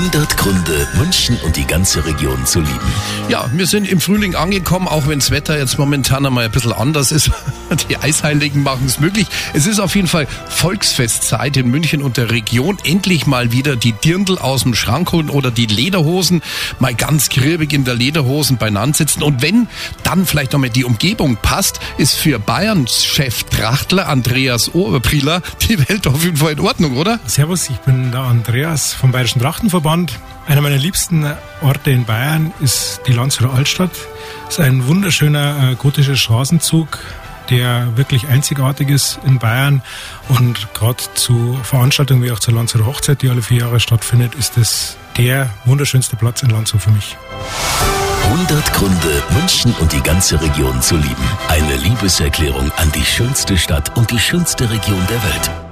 100 Gründe, München und die ganze Region zu lieben. Ja, wir sind im Frühling angekommen, auch wenn das Wetter jetzt momentan einmal ein bisschen anders ist. Die Eisheiligen machen es möglich. Es ist auf jeden Fall Volksfestzeit in München und der Region. Endlich mal wieder die Dirndl aus dem Schrank holen oder die Lederhosen mal ganz krirbig in der Lederhosen beieinander sitzen. Und wenn dann vielleicht nochmal die Umgebung passt, ist für Bayerns Chef Trachtler Andreas Oberprieler die Welt auf jeden Fall in Ordnung, oder? Servus, ich bin der Andreas vom Bayerischen Trachtenverband. Einer meiner liebsten Orte in Bayern ist die Landshuter Altstadt. Es ist ein wunderschöner äh, gotischer Straßenzug, der wirklich einzigartig ist in Bayern. Und gerade zu Veranstaltungen wie auch zur Landshuter Hochzeit, die alle vier Jahre stattfindet, ist es der wunderschönste Platz in Landshut für mich. 100 Gründe, München und die ganze Region zu lieben. Eine Liebeserklärung an die schönste Stadt und die schönste Region der Welt.